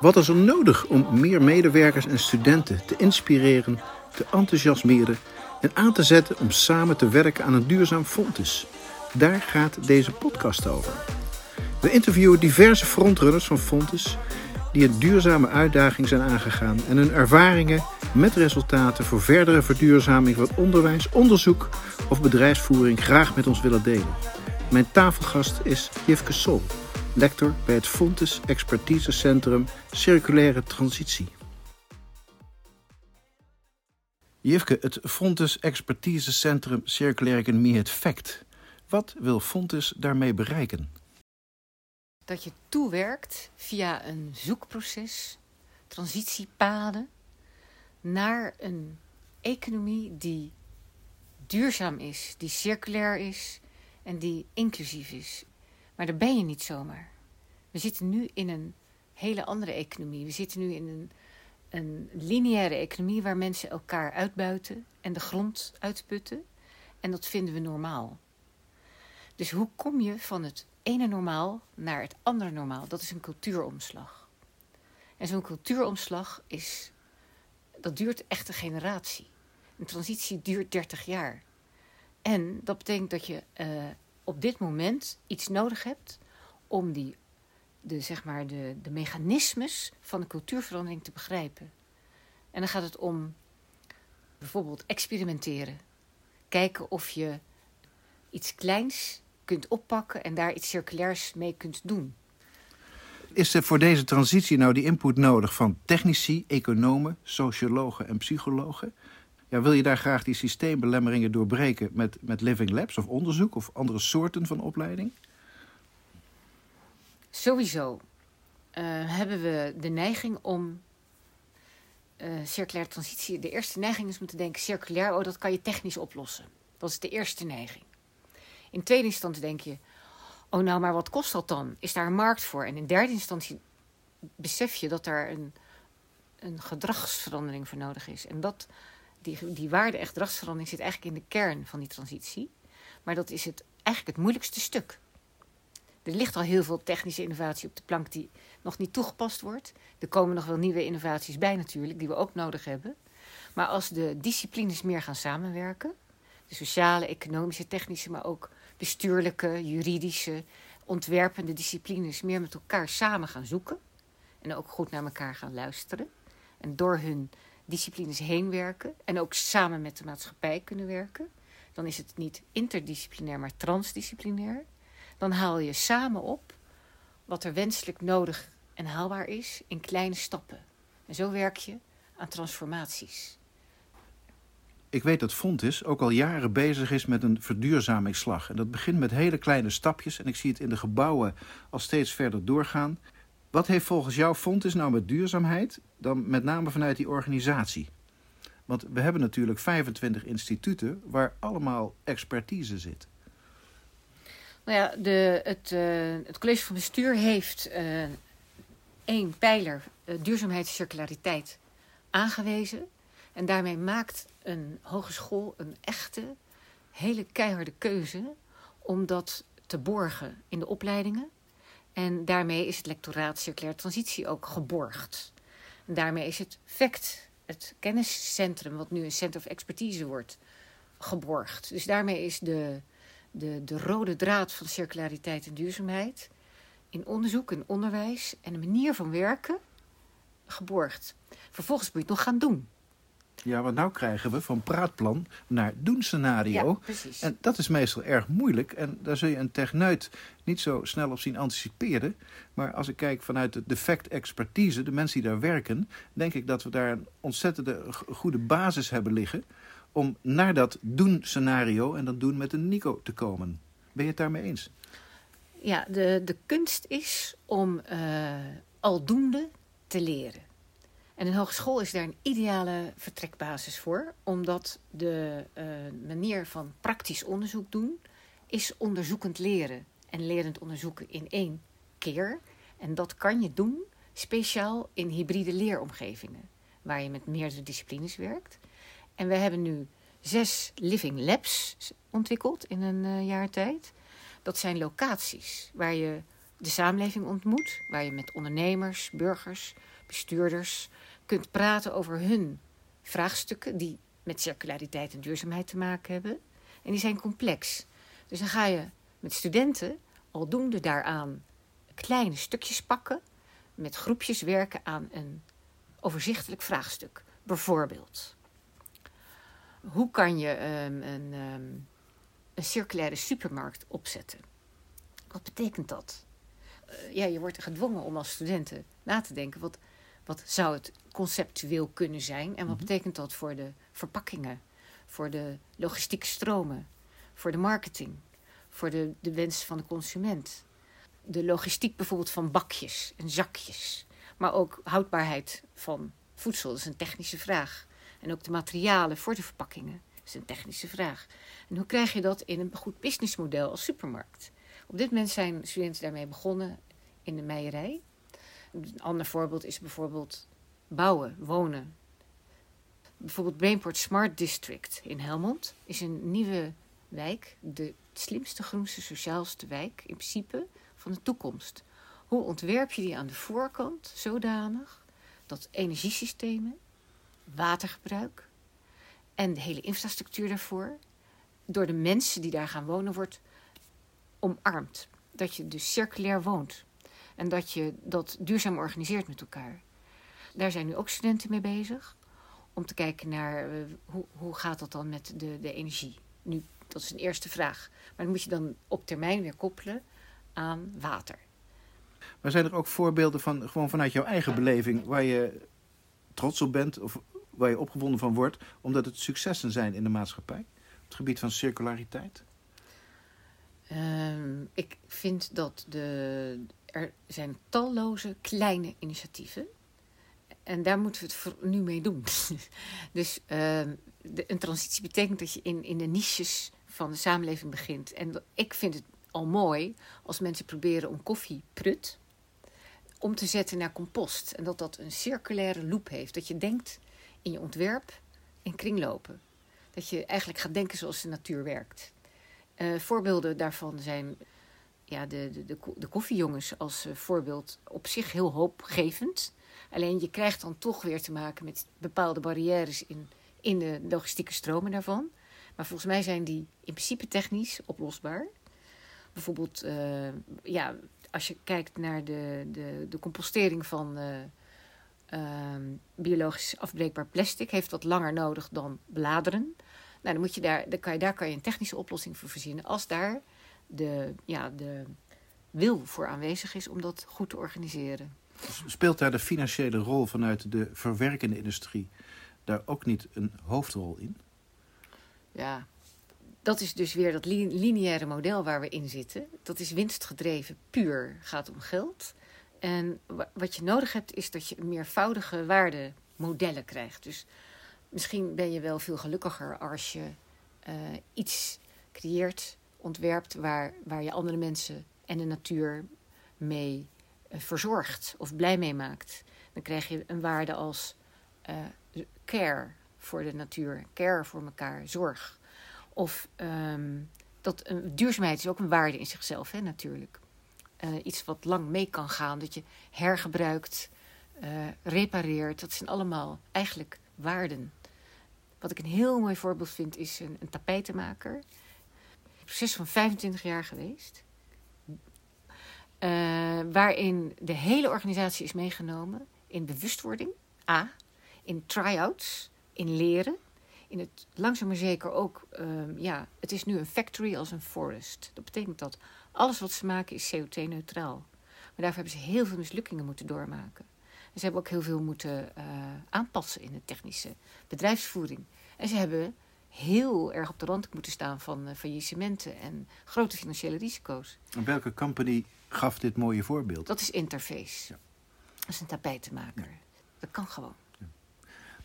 Wat is er nodig om meer medewerkers en studenten te inspireren, te enthousiasmeren en aan te zetten om samen te werken aan een duurzaam fonds? Daar gaat deze podcast over. We interviewen diverse frontrunners van Fontes die een duurzame uitdaging zijn aangegaan en hun ervaringen met resultaten voor verdere verduurzaming van onderwijs, onderzoek of bedrijfsvoering graag met ons willen delen. Mijn tafelgast is Jifke Sol, lector bij het Fontes Expertisecentrum Circulaire Transitie. Jifke, het Fontes Expertisecentrum Circulaire Economie, het FACT. Wat wil Fontes daarmee bereiken? Dat je toewerkt via een zoekproces, transitiepaden, naar een economie die duurzaam is, die circulair is en die inclusief is. Maar daar ben je niet zomaar. We zitten nu in een hele andere economie. We zitten nu in een, een lineaire economie waar mensen elkaar uitbuiten en de grond uitputten. En dat vinden we normaal. Dus hoe kom je van het ene normaal naar het andere normaal? Dat is een cultuuromslag. En zo'n cultuuromslag is, dat duurt echt een generatie. Een transitie duurt 30 jaar. En dat betekent dat je uh, op dit moment iets nodig hebt om die, de, zeg maar de, de mechanismes van de cultuurverandering te begrijpen. En dan gaat het om bijvoorbeeld experimenteren. Kijken of je iets kleins kunt oppakken en daar iets circulairs mee kunt doen. Is er voor deze transitie nou die input nodig van technici, economen, sociologen en psychologen? Ja, wil je daar graag die systeembelemmeringen doorbreken met, met living labs of onderzoek of andere soorten van opleiding? Sowieso uh, hebben we de neiging om uh, circulaire transitie. De eerste neiging is om te denken: circulair, oh, dat kan je technisch oplossen. Dat is de eerste neiging. In tweede instantie denk je: oh, nou, maar wat kost dat dan? Is daar een markt voor? En in derde instantie besef je dat daar een, een gedragsverandering voor nodig is. En dat die, die waarde echt gedragsverandering zit eigenlijk in de kern van die transitie. Maar dat is het, eigenlijk het moeilijkste stuk. Er ligt al heel veel technische innovatie op de plank die nog niet toegepast wordt. Er komen nog wel nieuwe innovaties bij natuurlijk, die we ook nodig hebben. Maar als de disciplines meer gaan samenwerken, de sociale, economische, technische, maar ook bestuurlijke, juridische, ontwerpende disciplines meer met elkaar samen gaan zoeken. En ook goed naar elkaar gaan luisteren. En door hun disciplines heen werken en ook samen met de maatschappij kunnen werken. Dan is het niet interdisciplinair, maar transdisciplinair. Dan haal je samen op wat er wenselijk nodig en haalbaar is in kleine stappen. En zo werk je aan transformaties. Ik weet dat Fontis ook al jaren bezig is met een verduurzamingsslag. En dat begint met hele kleine stapjes. En ik zie het in de gebouwen al steeds verder doorgaan. Wat heeft volgens jou Fontis nou met duurzaamheid, dan met name vanuit die organisatie? Want we hebben natuurlijk 25 instituten waar allemaal expertise zit. Nou ja, de, het, uh, het college van bestuur heeft uh, één pijler, uh, duurzaamheid en circulariteit, aangewezen. En daarmee maakt een hogeschool een echte, hele keiharde keuze om dat te borgen in de opleidingen en daarmee is het lectoraat circulaire transitie ook geborgd. En daarmee is het FACT, het kenniscentrum, wat nu een Center of Expertise wordt, geborgd. Dus daarmee is de, de, de rode draad van circulariteit en duurzaamheid in onderzoek en onderwijs en de manier van werken geborgd. Vervolgens moet je het nog gaan doen. Ja, want nou krijgen we van praatplan naar doen-scenario. Ja, precies. En dat is meestal erg moeilijk. En daar zul je een techneut niet zo snel op zien anticiperen. Maar als ik kijk vanuit de fact-expertise, de mensen die daar werken... denk ik dat we daar een ontzettende goede basis hebben liggen... om naar dat doen-scenario en dat doen met een Nico te komen. Ben je het daarmee eens? Ja, de, de kunst is om uh, aldoende te leren. En een hogeschool is daar een ideale vertrekbasis voor, omdat de uh, manier van praktisch onderzoek doen is onderzoekend leren. En lerend onderzoeken in één keer. En dat kan je doen speciaal in hybride leeromgevingen, waar je met meerdere disciplines werkt. En we hebben nu zes living labs ontwikkeld in een uh, jaar tijd, Dat zijn locaties waar je de samenleving ontmoet, waar je met ondernemers, burgers, bestuurders kunt praten over hun vraagstukken die met circulariteit en duurzaamheid te maken hebben. En die zijn complex. Dus dan ga je met studenten aldoende daaraan kleine stukjes pakken, met groepjes werken aan een overzichtelijk vraagstuk. Bijvoorbeeld, hoe kan je um, een, um, een circulaire supermarkt opzetten? Wat betekent dat? Uh, ja, je wordt gedwongen om als studenten na te denken: wat, wat zou het conceptueel kunnen zijn? En wat Mhm. betekent dat voor de verpakkingen, voor de logistieke stromen, voor de marketing, voor de, de wens van de consument? De logistiek bijvoorbeeld van bakjes en zakjes, maar ook houdbaarheid van voedsel, dat is een technische vraag. En ook de materialen voor de verpakkingen, dat is een technische vraag. En hoe krijg je dat in een goed businessmodel als supermarkt? Op dit moment zijn studenten daarmee begonnen in de meijerij. Een ander voorbeeld is bijvoorbeeld bouwen, wonen. Bijvoorbeeld Brainport Smart District in Helmond is een nieuwe wijk, de slimste, groenste, sociaalste wijk in principe van de toekomst. Hoe ontwerp je die aan de voorkant zodanig dat energiesystemen, watergebruik en de hele infrastructuur daarvoor door de mensen die daar gaan wonen wordt omarmd. Dat je dus circulair woont en dat je dat duurzaam organiseert met elkaar. Daar zijn nu ook studenten mee bezig om te kijken naar uh, hoe, hoe gaat dat dan met de, de energie. Nu, dat is een eerste vraag. Maar dan moet je dan op termijn weer koppelen aan water. Maar zijn er ook voorbeelden van, gewoon vanuit jouw eigen beleving, waar je trots op bent of waar je opgewonden van wordt, omdat het successen zijn in de maatschappij? Op het gebied van circulariteit? Um, ik vind dat de, er zijn talloze kleine initiatieven. En daar moeten we het nu mee doen. dus uh, de, een transitie betekent dat je in, in de niches van de samenleving begint. En ik vind het al mooi als mensen proberen om koffieprut om te zetten naar compost. En dat dat een circulaire loop heeft. Dat je denkt in je ontwerp in kringlopen. Dat je eigenlijk gaat denken zoals de natuur werkt. Uh, voorbeelden daarvan zijn ja, de, de, de, de koffiejongens als uh, voorbeeld op zich heel hoopgevend. Alleen je krijgt dan toch weer te maken met bepaalde barrières in, in de logistieke stromen daarvan. Maar volgens mij zijn die in principe technisch oplosbaar. Bijvoorbeeld, uh, ja, als je kijkt naar de, de, de compostering van uh, biologisch afbreekbaar plastic, heeft wat langer nodig dan bladeren. Nou, dan, moet je daar, dan kan je, daar kan je een technische oplossing voor verzinnen. Als daar de, ja, de wil voor aanwezig is om dat goed te organiseren. Speelt daar de financiële rol vanuit de verwerkende industrie daar ook niet een hoofdrol in? Ja, dat is dus weer dat lineaire model waar we in zitten. Dat is winstgedreven, puur gaat om geld. En wat je nodig hebt is dat je meervoudige waardemodellen krijgt. Dus misschien ben je wel veel gelukkiger als je uh, iets creëert, ontwerpt waar, waar je andere mensen en de natuur mee uh, verzorgt of blij mee maakt. Dan krijg je een waarde als uh, care voor de natuur, care voor elkaar, zorg. Of um, dat duurzaamheid is ook een waarde in zichzelf, hè, natuurlijk. Uh, iets wat lang mee kan gaan, dat je hergebruikt, repareert. Dat zijn allemaal eigenlijk waarden. Wat ik een heel mooi voorbeeld vind, is een, een tapijtenmaker. Proces van 25 jaar geweest. Uh, waarin de hele organisatie is meegenomen in bewustwording, A, in try-outs, in leren, in het langzaam maar zeker ook, um, ja, het is nu een factory als een forest. Dat betekent dat alles wat ze maken is CO2-neutraal. Maar daarvoor hebben ze heel veel mislukkingen moeten doormaken. En ze hebben ook heel veel moeten uh, aanpassen in de technische bedrijfsvoering. En ze hebben heel erg op de rand moeten staan van uh, faillissementen en grote financiële risico's. En welke company gaf dit mooie voorbeeld? Dat is Interface. Ja. Dat is een tapijtenmaker. Ja. Dat kan gewoon. Ja.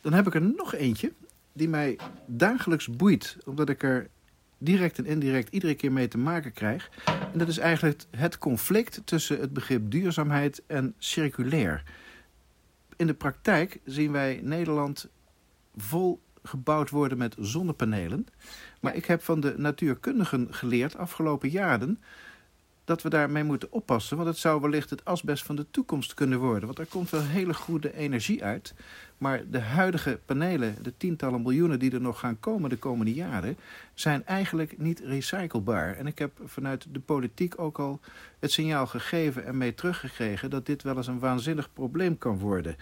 Dan heb ik er nog eentje die mij dagelijks boeit, omdat ik er direct en indirect iedere keer mee te maken krijg. En dat is eigenlijk het conflict tussen het begrip duurzaamheid en circulair. In de praktijk zien wij Nederland vol gebouwd worden met zonnepanelen. Maar ik heb van de natuurkundigen geleerd afgelopen jaren dat we daarmee moeten oppassen. Want het zou wellicht het asbest van de toekomst kunnen worden. Want er komt wel hele goede energie uit. Maar de huidige panelen, de tientallen miljoenen die er nog gaan komen de komende jaren, zijn eigenlijk niet recyclebaar. En ik heb vanuit de politiek ook al het signaal gegeven en mee teruggekregen dat dit wel eens een waanzinnig probleem kan worden.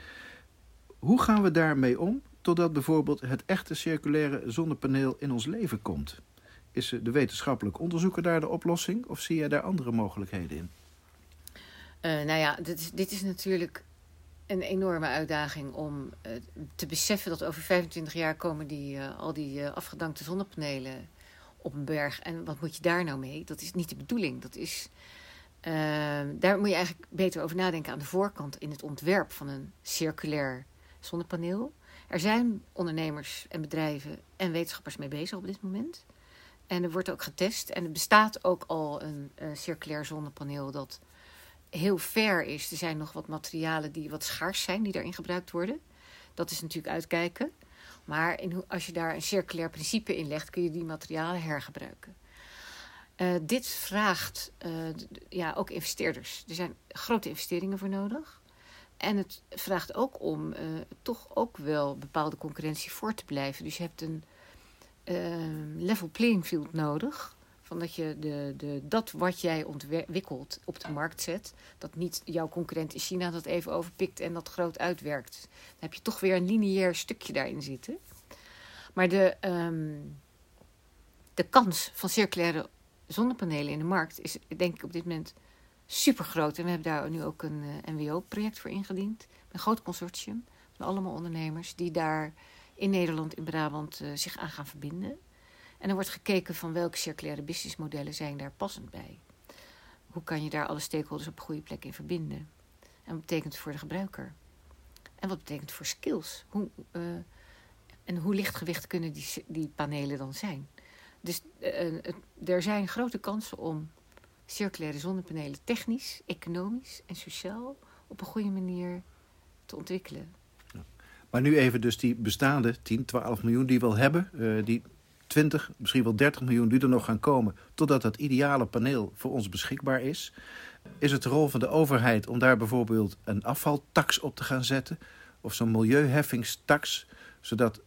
Hoe gaan we daarmee om totdat bijvoorbeeld het echte circulaire zonnepaneel in ons leven komt? Is de wetenschappelijk onderzoeker daar de oplossing of zie jij daar andere mogelijkheden in? Uh, nou ja, dit is, dit is natuurlijk een enorme uitdaging om uh, te beseffen dat over 25 jaar komen die, uh, al die afgedankte zonnepanelen op een berg. En wat moet je daar nou mee? Dat is niet de bedoeling. Dat is, daar moet je eigenlijk beter over nadenken aan de voorkant in het ontwerp van een circulair zonnepaneel. Er zijn ondernemers en bedrijven en wetenschappers mee bezig op dit moment. En er wordt ook getest. En er bestaat ook al een, een circulair zonnepaneel dat heel ver is. Er zijn nog wat materialen die wat schaars zijn, die daarin gebruikt worden. Dat is natuurlijk uitkijken. Maar in, als je daar een circulair principe in legt, kun je die materialen hergebruiken. Uh, dit vraagt uh, ja, ook investeerders. Er zijn grote investeringen voor nodig. En het vraagt ook om uh, toch ook wel bepaalde concurrentie voor te blijven. Dus je hebt een level playing field nodig. Van dat je de, de, dat wat jij ontwikkelt op de markt zet. Dat niet jouw concurrent in China dat even overpikt en dat groot uitwerkt. Dan heb je toch weer een lineair stukje daarin zitten. Maar de, um, de kans van circulaire zonnepanelen in de markt is denk ik op dit moment super groot. En we hebben daar nu ook een uh, NWO-project voor ingediend. Een groot consortium van allemaal ondernemers die daar in Nederland, in Brabant uh, zich aan gaan verbinden. En er wordt gekeken van welke circulaire businessmodellen zijn daar passend bij. Hoe kan je daar alle stakeholders op een goede plek in verbinden? En wat betekent het voor de gebruiker? En wat betekent het voor skills? Hoe, uh, en hoe lichtgewicht kunnen die, die panelen dan zijn? Dus er zijn grote kansen om circulaire zonnepanelen technisch, economisch en sociaal op een goede manier te ontwikkelen. Maar nu even dus die bestaande 10, 12 miljoen die we al hebben, uh, die 20, misschien wel 30 miljoen die er nog gaan komen... totdat dat ideale paneel voor ons beschikbaar is. Is het de rol van de overheid om daar bijvoorbeeld een afvaltax op te gaan zetten... of zo'n milieuheffingstax, zodat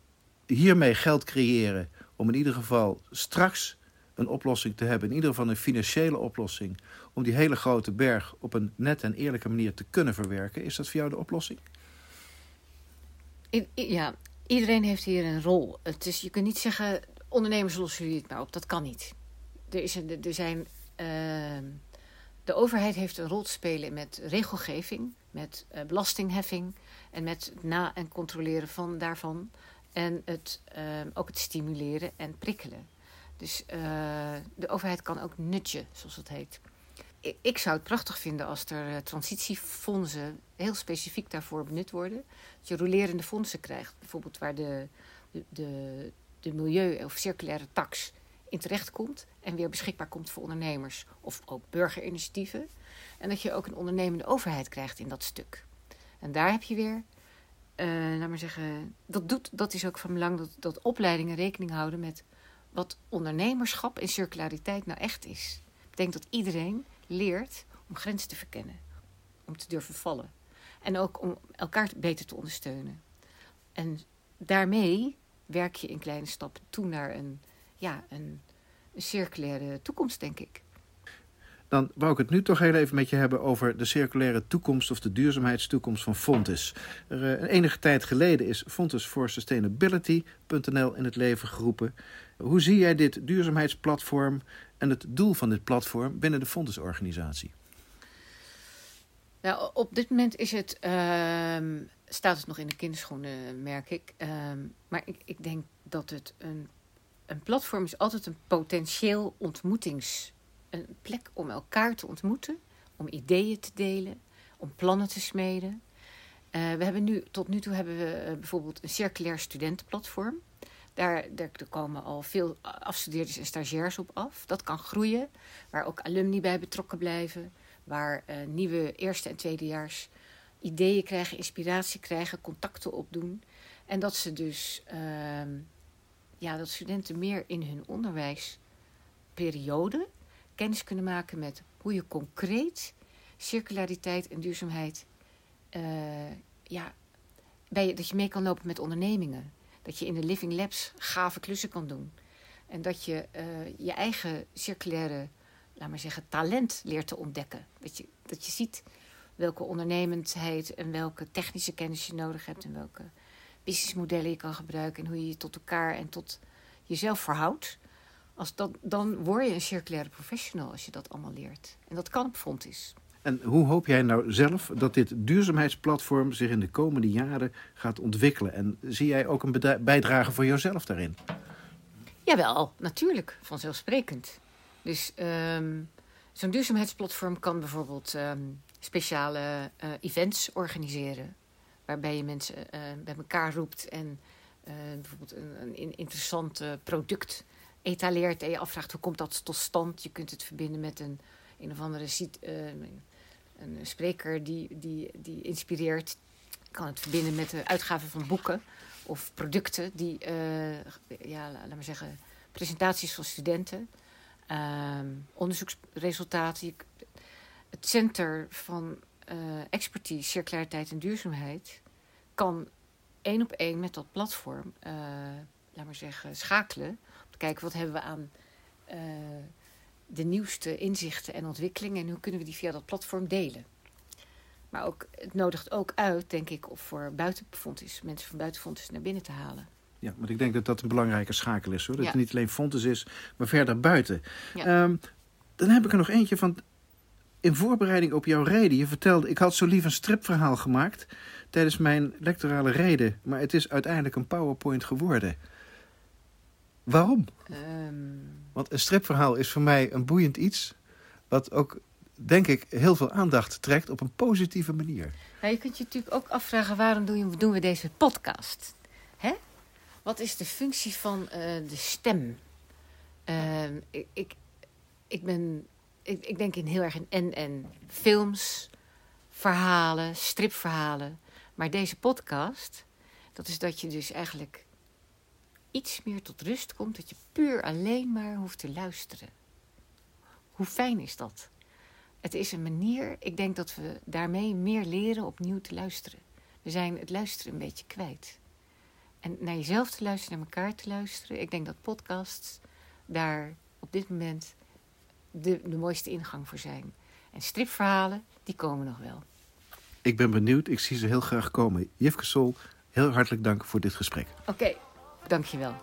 hiermee geld creëren... om in ieder geval straks een oplossing te hebben, in ieder geval een financiële oplossing... om die hele grote berg op een nette en eerlijke manier te kunnen verwerken. Is dat voor jou de oplossing? Ja, iedereen heeft hier een rol. Het is, je kunt niet zeggen, ondernemers lossen jullie het maar op. Dat kan niet. Er, is er zijn, uh, de overheid heeft een rol te spelen met regelgeving, met uh, belastingheffing en met het na- en controleren van daarvan. En het, uh, ook het stimuleren en prikkelen. Dus de overheid kan ook nutje, zoals het heet. Ik, zou het prachtig vinden als er transitiefondsen heel specifiek daarvoor benut worden. Dat je rolerende fondsen krijgt, bijvoorbeeld waar de, de, de de milieu- of circulaire tax in terecht komt en weer beschikbaar komt voor ondernemers of ook burgerinitiatieven. En dat je ook een ondernemende overheid krijgt in dat stuk. En daar heb je weer, uh, laat maar zeggen, dat, doet, dat is ook van belang dat, dat opleidingen rekening houden met wat ondernemerschap en circulariteit nou echt is. Ik denk dat iedereen leert om grenzen te verkennen, om te durven vallen en ook om elkaar beter te ondersteunen. En daarmee werk je in kleine stappen toe naar een, ja, een, circulaire toekomst, denk ik. Dan wou ik het nu toch heel even met je hebben over de circulaire toekomst of de duurzaamheidstoekomst van Fontes. Er, een enige tijd geleden is Fontes for Sustainability.nl in het leven geroepen. Hoe zie jij dit duurzaamheidsplatform en het doel van dit platform binnen de Fontes-organisatie? Nou, op dit moment is het uh, staat het nog in de kinderschoenen, merk ik. Um, maar ik, ik denk dat het een, een platform is altijd een potentieel ontmoetings... Een plek om elkaar te ontmoeten, om ideeën te delen, om plannen te smeden. Uh, we hebben nu, tot nu toe hebben we uh, bijvoorbeeld een circulair studentenplatform. Daar, komen al veel afstudeerders en stagiairs op af. Dat kan groeien, waar ook alumni bij betrokken blijven. Waar uh, nieuwe eerste en tweedejaars ideeën krijgen, inspiratie krijgen, contacten opdoen. En dat ze dus, ehm, ja, dat studenten meer in hun onderwijsperiode kennis kunnen maken met hoe je concreet circulariteit en duurzaamheid, eh, ja, bij, dat je mee kan lopen met ondernemingen. Dat je in de Living Labs gave klussen kan doen. En dat je eh, je eigen circulaire, laat maar zeggen, talent leert te ontdekken. Dat je, dat je ziet welke ondernemendheid en welke technische kennis je nodig hebt en welke businessmodellen je kan gebruiken en hoe je je tot elkaar en tot jezelf verhoudt. Als dat, dan word je een circulaire professional als je dat allemaal leert. En dat kan op Fontis. En hoe hoop jij nou zelf dat dit duurzaamheidsplatform zich in de komende jaren gaat ontwikkelen? En zie jij ook een bijdrage voor jezelf daarin? Jawel, natuurlijk, vanzelfsprekend. Dus um, zo'n duurzaamheidsplatform kan bijvoorbeeld um, speciale uh, events organiseren. Waarbij je mensen uh, bij elkaar roept en uh, bijvoorbeeld een, een interessant product etaleert. En je afvraagt hoe komt dat tot stand. Je kunt het verbinden met een, een of andere een spreker die, die, die inspireert. Je kan het verbinden met de uitgave van boeken of producten die, ja, laat maar zeggen, presentaties van studenten, uh, onderzoeksresultaten. Het Center van uh, Expertise, Circulariteit en Duurzaamheid kan één op één met dat platform, uh, laat maar zeggen, schakelen. Om te kijken wat hebben we aan uh, de nieuwste inzichten en ontwikkelingen en hoe kunnen we die via dat platform delen. Maar ook, het nodigt ook uit, denk ik, of voor buitenfonds mensen van buitenfonds naar binnen te halen. Ja, maar ik denk dat dat een belangrijke schakel is. Hoor. Dat het niet alleen Fontes is, maar verder buiten. Ehm, dan heb ik er nog eentje van... In voorbereiding op jouw reden, je vertelde... ik had zo lief een stripverhaal gemaakt tijdens mijn lectorale reden... maar het is uiteindelijk een PowerPoint geworden. Waarom? Ehm. Want een stripverhaal is voor mij een boeiend iets... wat ook, denk ik, heel veel aandacht trekt op een positieve manier. Nou, je kunt je natuurlijk ook afvragen... waarom doen we deze podcast? Hè? Wat is de functie van uh, de stem? Uh, ik, ik, ik, ben, ik, ik denk in heel erg in en-en. Films, verhalen, stripverhalen. Maar deze podcast, dat is dat je dus eigenlijk iets meer tot rust komt. Dat je puur alleen maar hoeft te luisteren. Hoe fijn is dat? Het is een manier, ik denk dat we daarmee meer leren opnieuw te luisteren. We zijn het luisteren een beetje kwijt. En naar jezelf te luisteren, naar elkaar te luisteren. Ik denk dat podcasts daar op dit moment de, de mooiste ingang voor zijn. En stripverhalen, die komen nog wel. Ik ben benieuwd. Ik zie ze heel graag komen. Jefke Sol, heel hartelijk dank voor dit gesprek. Oké, okay, dankjewel.